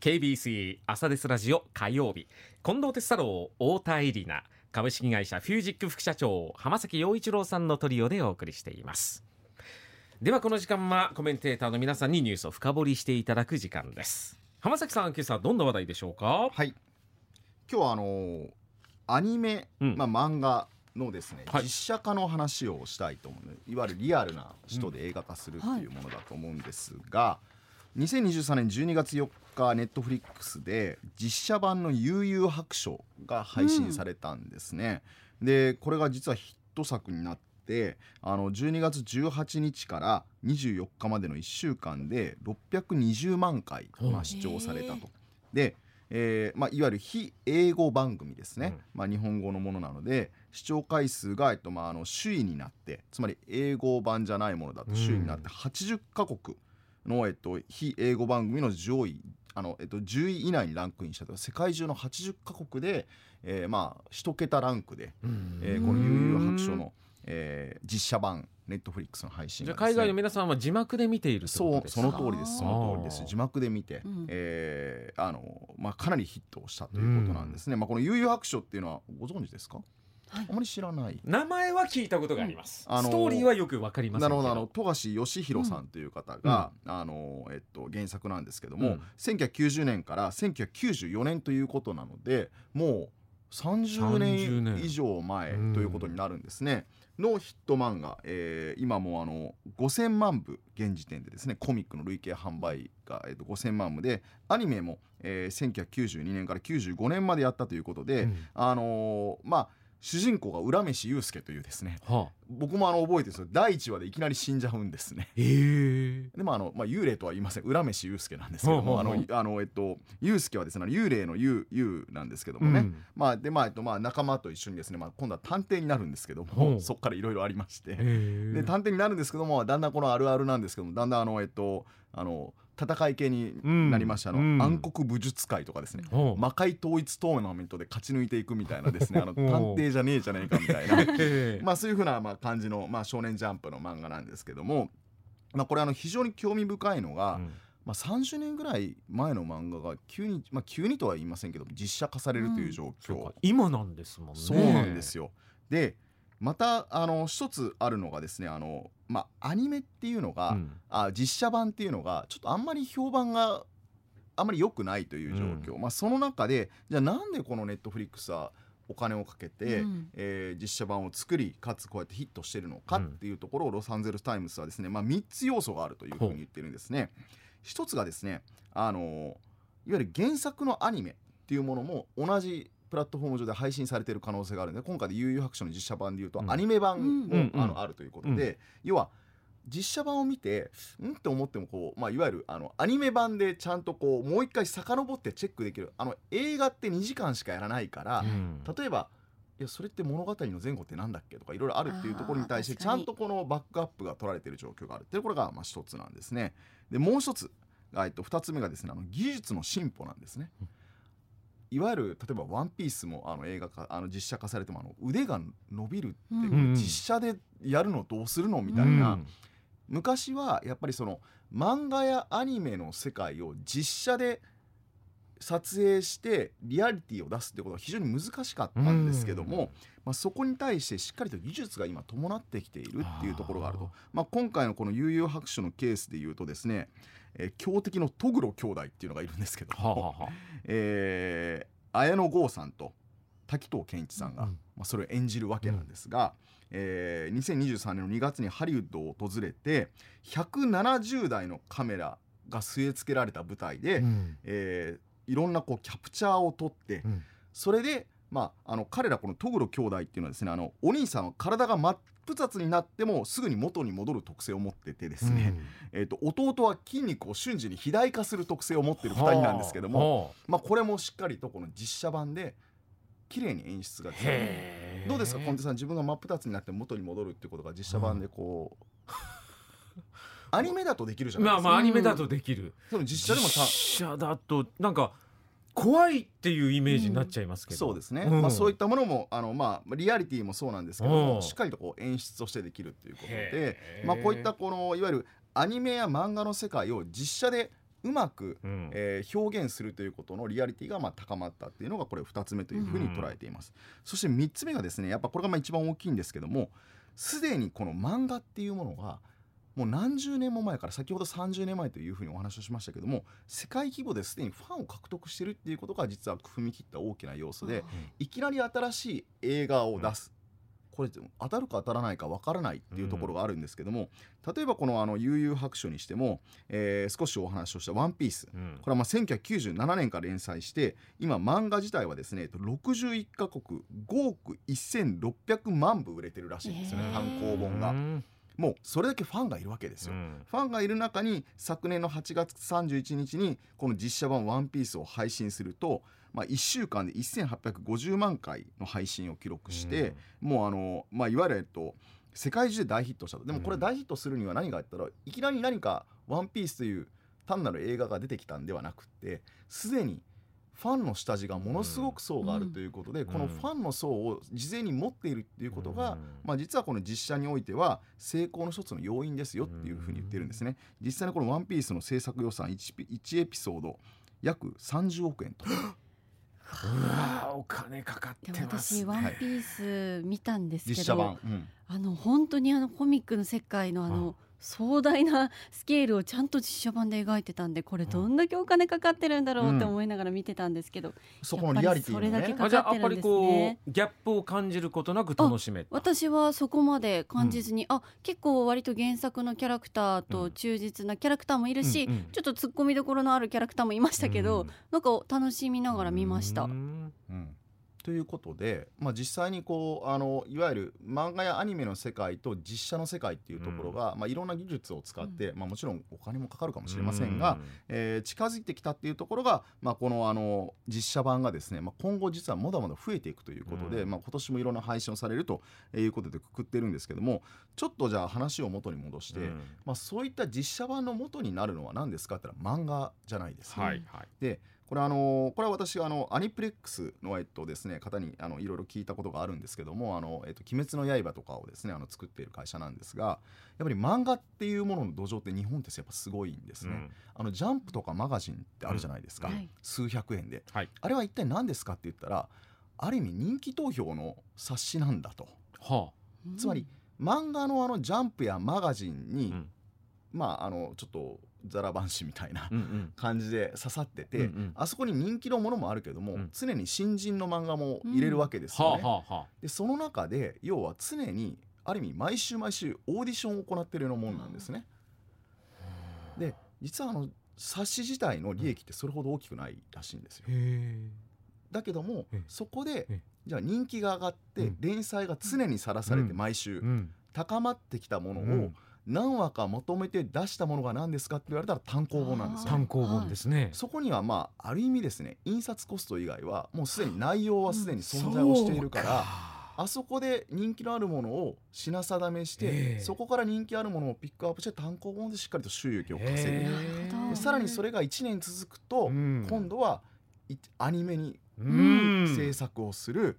KBC 朝ですラジオ火曜日。近藤哲太郎太田絵里奈。株式会社フュージック副社長浜崎陽一郎さんのトリオでお送りしています。ではこの時間はコメンテーターの皆さんにニュースを深掘りしていただく時間です。浜崎さん今朝どんな話題でしょうか？はい。今日はあのーアニメ、うん。まあ、漫画のですね、はい。実写化の話をしたいと思う。いわゆるリアルな人で映画化するっていうものだと思うんですが、2023年12月4日ネットフリックスで実写版の「悠々白書」が配信されたんですね。でこれが実はヒット作になってあの12月18日から24日までの1週間で620万回、まあ、視聴されたと。でえーまあ、いわゆる非英語番組ですね、うんまあ、日本語のものなので視聴回数が、えっとまあ、あの首位になってつまり英語版じゃないものだと首位になって80カ国の、えっと、非英語番組の上位あの、えっと、10位以内にランクインしたと世界中の80カ国で、えーまあ、1桁ランクで、えーこの「悠々白書の」えー実写版ネットフリックスの配信ね。あ海外の皆さんは字幕で見ているそうその通りですその通りです。字幕で見て、うん。えーあのまあ、かなりヒットをしたということなんですね、まあ、この「悠々白書」っていうのはご存知ですか、はい。あまり知らない。名前は聞いたことがあります、うん。あのストーリーはよくわかりませなんるほどあの富樫義弘さんという方が、あのえっと、原作なんですけども、うん。1990年から1994年ということなのでもう30 30年年。以上前うんということになるんですね。のヒット漫画、えー今もうあの5000万部現時点でですねコミックの累計販売が、えー、と5000万部でアニメも、えー1992年から95年までやったということで、うん。あのーまあ主人公が浦飯祐介というですねはあ、僕もあの覚えてるんですよ。第1話でいきなり死んじゃうんですね。え。ー、でもあの、まあ、幽霊とは言いません。浦飯祐介なんですけどもほうほうほうあのあのえっと祐介はですね幽霊の幽幽なんですけどもね、うん。まあでまあえっとまあ仲間と一緒にですね、まあ、今度は探偵になるんですけどほう。もそこからいろいろありまして、え。ーで探偵になるんですけどもだんだんこのあるあるなんですけどもだんだんあのえっとあの戦い系になりました、あのうん。暗黒武術会とかですね。ほう。魔界統一トーナメントで勝ち抜いていくみたいなですね。あの探偵じゃねえじゃねえかみたいな。え ーまあそういうふうなまあ感じの、まあ、少年ジャンプの漫画なんですけども、まあ、これあの非常に興味深いのが、うん。まあ、30年ぐらい前の漫画が急に、まあ、急にとは言いませんけど実写化されるという状況、そうか。今なんですもんね。そうなんですよ。でまたあの一つあるのがですねあの、まあ、アニメっていうのが、うん。あ実写版っていうのがちょっとあんまり評判があんまり良くないという状況、まあ、その中でじゃあなんでこのネットフリックスはお金をかけて、うん。えー実写版を作りかつこうやってヒットしてるのかうんっていうところをロサンゼルス・タイムズはですね、まあ、3つ要素があるというふうに言ってるんですね。一つがですねあのいわゆる原作のアニメっていうものも同じプラットフォーム上で配信されている可能性があるので今回で幽遊白書の実写版でいうと、うん。アニメ版も、あのあるということで、要は実写版を見てん？って思ってもこう、まあ、いわゆるあのアニメ版でちゃんとこうもう一回遡ってチェックできるあの映画って2時間しかやらないから、うん。例えばいやそれって物語の前後ってなんだっけとかいろいろあるっていうところに対してちゃんとこのバックアップが取られている状況がある。っていうこれがまあ一つなんですね。でもう一つが、えっと、二つ目がですねあの技術の進歩なんですね。いわゆる例えば「ワンピースもあの映画化あの実写化されてもあの腕が伸びるって、うん。実写でやるのどうするのみたいな、うん。昔はやっぱりその漫画やアニメの世界を実写で撮影してリアリティを出すってことが非常に難しかったんですけども、うん。まあ、そこに対してしっかりと技術が今伴ってきているっていうところがあると。まあ、今回のこの悠々白書のケースでいうとですね、えー強敵のトグロ兄弟っていうのがいるんですけども、はあはあはあ。えー綾野剛さんと滝藤賢一さんが、うん。まあ、それを演じるわけなんですが、えー2023年の2月にハリウッドを訪れて170台のカメラが据え付けられた舞台で、うん。えーいろんなこうキャプチャーを撮って、うん。それで、まあ、あの彼らこのトグロ兄弟っていうのはですねあのお兄さんは体が真っ二つになってもすぐに元に戻る特性を持っててですね、えー、と弟は筋肉を瞬時に肥大化する特性を持っている2人なんですけども、はまあ、これもしっかりとこの実写版で綺麗に演出がどうですかコンテさん自分が真っ二つになって元に戻るっていうことが実写版でこう、アニメだとできるじゃないですか、まあまあアニメだとできる、その実写でもさ実写だとなんか怖いっていうイメージになっちゃいますけど、そうですね、ん。まあ、そういったものもあの、まあ、リアリティもそうなんですけどうん。もしっかりとこう演出としてできるっていうことでまあ、こういったこのいわゆるアニメや漫画の世界を実写でうまく、うん。えー表現するということのリアリティがまあ高まったっていうのがこれ2つ目というふうに捉えています、そして3つ目がですねやっぱこれがまあ一番大きいんですけどもすでにこの漫画っていうものがもう何十年も前から先ほど30年前というふうにお話をしましたけども世界規模ですでにファンを獲得してるっていうことが実は踏み切った大きな要素でいきなり新しい映画を出す、これ当たるか当たらないかわからないっていうところがあるんですけども、例えばこのあの悠々白書にしても、えー少しお話をした「ワンピース。うん。これはまあ1997年から連載して今漫画自体はですねえっと61カ国5億1600万部売れてるらしいんですよね単行本が。うんもうそれだけファンがいるわけですよ、うん。ファンがいる中に昨年の8月31日にこの実写版「ワンピースを配信すると、まあ、1週間で1850万回の配信を記録して、もうあの、まあ、いわゆる、えっと、世界中で大ヒットしたと。でもこれうん大ヒットするには何があったらいきなり何か「ワンピースという単なる映画が出てきたんではなくってすでにファンの下地がものすごく層があるということで、ん。このファンの層を事前に持っているっていうことが、うん。まあ、実はこの実写においては成功の一つの要因ですよっていうふうに言ってるんですね。実際にこの「ワンピースの制作予算 1, ピ1エピソード約30億円と。うわお金かかってますね。私ワンピース見たんですけど、実写版、うん。あの本当にあのコミックの世界のあの壮大なスケールをちゃんと実写版で描いてたんでこれどんだけお金かかってるんだろうって思いながら見てたんですけど、そこのリアリティもね。やっぱりそれだけあじゃあやっぱりかかこってるんですねうギャップを感じることなく楽しめた私はそこまで感じずに、あ結構割と原作のキャラクターと忠実なキャラクターもいるし、うんうん。ちょっと突っ込みどころのあるキャラクターもいましたけど、うん。なんか楽しみながら見ました。うん。うんということで、まあ、実際にこうあのいわゆる漫画やアニメの世界と実写の世界っていうところが、まあ、いろんな技術を使って、まあ、もちろんお金もかかるかもしれませんが、えー近づいてきたっていうところが、まあ、このあの実写版がですね、まあ、今後実はまだまだ増えていくということで、うん。まあ、今年もいろんな配信をされるということでくくってるんですけどもちょっとじゃあ話を元に戻して、うん。まあ、そういった実写版の元になるのは何ですかって言ったら漫画じゃないですか。はいはい。でこれあのこれは私あのアニプレックスのえっとですね方にあのいろいろ聞いたことがあるんですけどもあのえっと鬼滅の刃とかをですねあの作っている会社なんですがやっぱり漫画っていうものの土壌って日本ってやっぱすごいんですね。うん。あのジャンプとかマガジンってあるじゃないですか、うんはい。数百円で。はい。あれは一体何ですかって言ったらある意味人気投票の冊子なんだと。はつまり漫画のあのジャンプやマガジンに、あうん。まああのちょっとザラ版紙みたいな感じで刺さってて、うんうん。あそこに人気のものもあるけども、うん。常に新人の漫画も入れるわけですよはね。あはあはあ。でその中で要は常にある意味毎週毎週オーディションを行ってるようなもんなんですね。で実はあの冊子自体の利益ってそれほど大きくないらしいんですよ。へだけどもえそこでえじゃあ人気が上がってうん。連載が常にさらされてうん。毎週高まってきたものをうん何話かまとめて出したものが何ですかって言われたら単行本なんですよ。単行本ですね。そこにはまあある意味ですね印刷コスト以外はもうすでに内容はすでに存在をしているから、あそこで人気のあるものを品定めして、ええ。そこから人気あるものをピックアップして単行本でしっかりと収益を稼ぐ、でさらにそれが1年続くと、うん。今度はいアニメにうん。制作をする、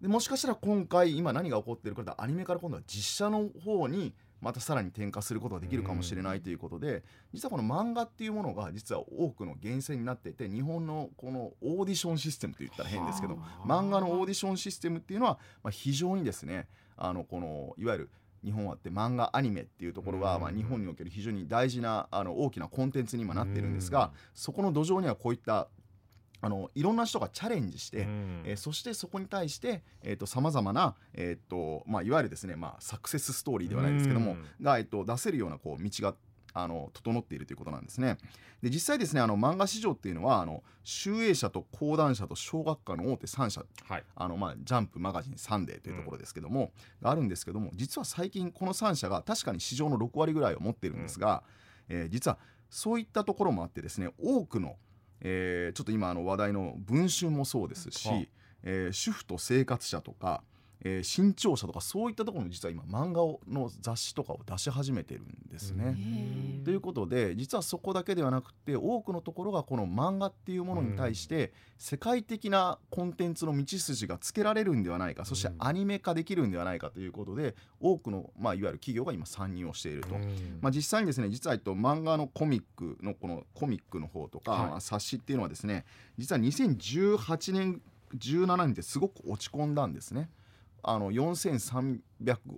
でもしかしたら今回今何が起こってるかというとアニメから今度は実写の方にまたさらに転化することができるかもしれないということで、実はこの漫画っていうものが実は多くの源泉になっていて日本のこのオーディションシステムと言ったら変ですけどはあ漫画のオーディションシステムっていうのは、まあ、非常にですねあのこのいわゆる日本はって漫画アニメっていうところが、うん。まあ、日本における非常に大事なあの大きなコンテンツに今なってるんですうん。がそこの土壌にはこういったあのいろんな人がチャレンジして、うん。えーそしてそこに対してさまざまな、えーとまあ、いわゆるですね、まあ、サクセスストーリーではないですけども、うん。が、えー、と出せるようなこう道があの整っているということなんですね。で実際ですねあの漫画市場っていうのはあの集英社と講談社と小学科の大手3社はい。あのまあジャンプマガジンサンデーというところですけども、があるんですけども実は最近この3社が確かに市場の6割ぐらいを持ってるんですが、えー実はそういったところもあってですね多くの、えーちょっと今あの話題の「文春」もそうですし、はあ。えー主婦と生活者とか、えー新潮社とかそういったところも実は今漫画をの雑誌とかを出し始めてるんですね。へということで実はそこだけではなくて多くのところがこの漫画っていうものに対して世界的なコンテンツの道筋がつけられるんではないかそしてうんアニメ化できるんではないかということで多くの、まあ、いわゆる企業が今参入をしていると。まあ、実際にですね実はえっと漫画のコミックのこのコミックの方とか、はいまあ冊子っていうのはですね実は2018年17年ってすごく落ち込んだんですね。あの4300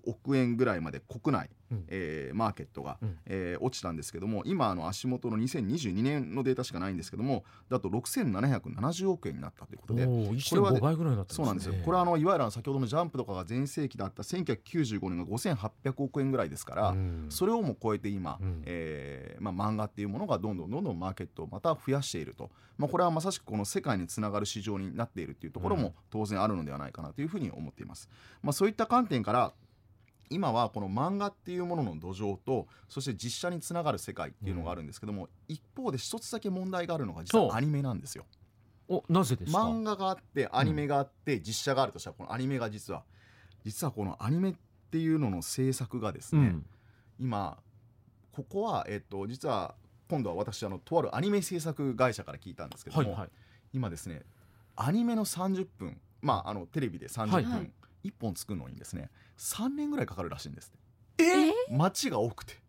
億円ぐらいまで国内、うん。えーマーケットが、うん。えー落ちたんですけども今あの足元の2022年のデータしかないんですけどもだと6770億円になったということでこれは1.5倍ぐらいになってそうなんですよ。これはあのいわゆる先ほどのジャンプとかが全盛期だった1995年が5800億円ぐらいですから、うん。それをもう超えて今、うん。えーまあ、漫画っていうものがどんどんどんどんマーケットをまた増やしていると、まあ、これはまさしくこの世界につながる市場になっているっていうところうん。も当然あるのではないかなというふうに思っています。まあ、そういった観点から今はこの漫画っていうものの土壌とそして実写につながる世界っていうのがあるんですけども、一方で一つだけ問題があるのが実はアニメなんですよ。おなぜですか？漫画があってアニメがあって実写があるとしたらこのアニメが実は実はこのアニメっていうのの制作がですね、うん。今ここはえっと実は今度は私あのとあるアニメ制作会社から聞いたんですけども、はいはい。今ですねアニメの30分まああのテレビで30はい分、はい。1本作るのにですね3年ぐらいかかるらしいんですって。え？待ちが多くて。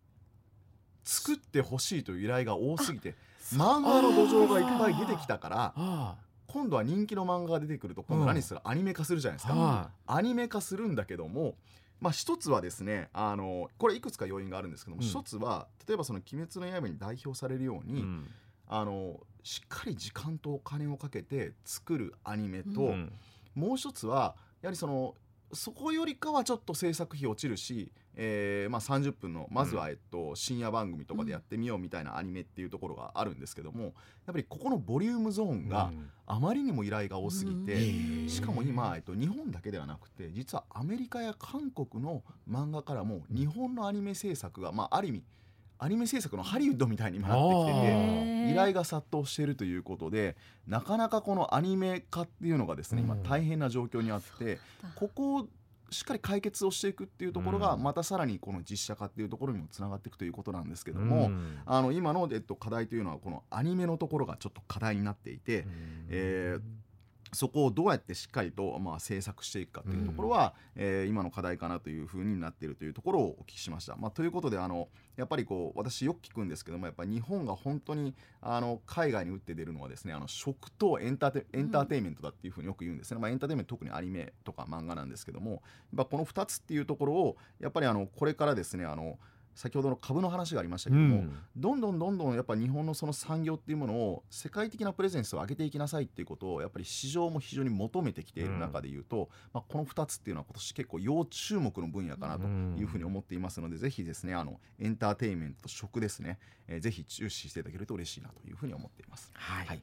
作ってほしいという依頼が多すぎて漫画の土壌がいっぱい出てきたからあ今度は人気の漫画が出てくると今度何する、アニメ化するじゃないですか、アニメ化するんだけどもまあ一つはですねあのこれいくつか要因があるんですけどもうん。一、つは例えばその「鬼滅の刃」に代表されるように、いうん。あのしっかり時間とお金をかけて作るアニメと、うん。もう一つはやはりそのそこよりかはちょっと制作費落ちるし、えーまあ、30分のまずは、えっと、深夜番組とかでやってみようみたいなアニメっていうところがあるんですけどもやっぱりここのボリュームゾーンがうん。あまりにも依頼が多すぎて、うん。しかも今、えっと、日本だけではなくて実はアメリカや韓国の漫画からも日本のアニメ制作が、まあ、ある意味アニメ制作のハリウッドみたいに今なってきてて。依頼が殺到しているということでなかなかこのアニメ化っていうのがですね今うん。大変な状況にあってここをしっかり解決をしていくっていうところがうん。またさらにこの実写化っていうところにもつながっていくということなんですけどもうん。あの今の、えっと、課題というのはこのアニメのところがちょっと課題になっていてえーそこをどうやってしっかりと、まあ、制作していくかというところは、えー今の課題かなというふうになっているというところをお聞きしました。まあ、ということであのやっぱりこう私よく聞くんですけどもやっぱり日本が本当にあの海外に打って出るのはですねあの食とエンターテエンターテインメントだっていうふうによく言うんですね、まあ、エンターテインメント特にアニメとか漫画なんですけどもやっぱこの2つっていうところをやっぱりあのこれからですねあの先ほどの株の話がありましたけども、うん。どんどんどんどんやっぱ日本のその産業っていうものを世界的なプレゼンスを上げていきなさいっていうことをやっぱり市場も非常に求めてきている中でいうと、まあ、この2つっていうのは今年結構要注目の分野かなというふうに思っていますので、ぜひですねあのエンターテインメントと食ですね、えーぜひ注視していただけると嬉しいなというふうに思っています。はい、はい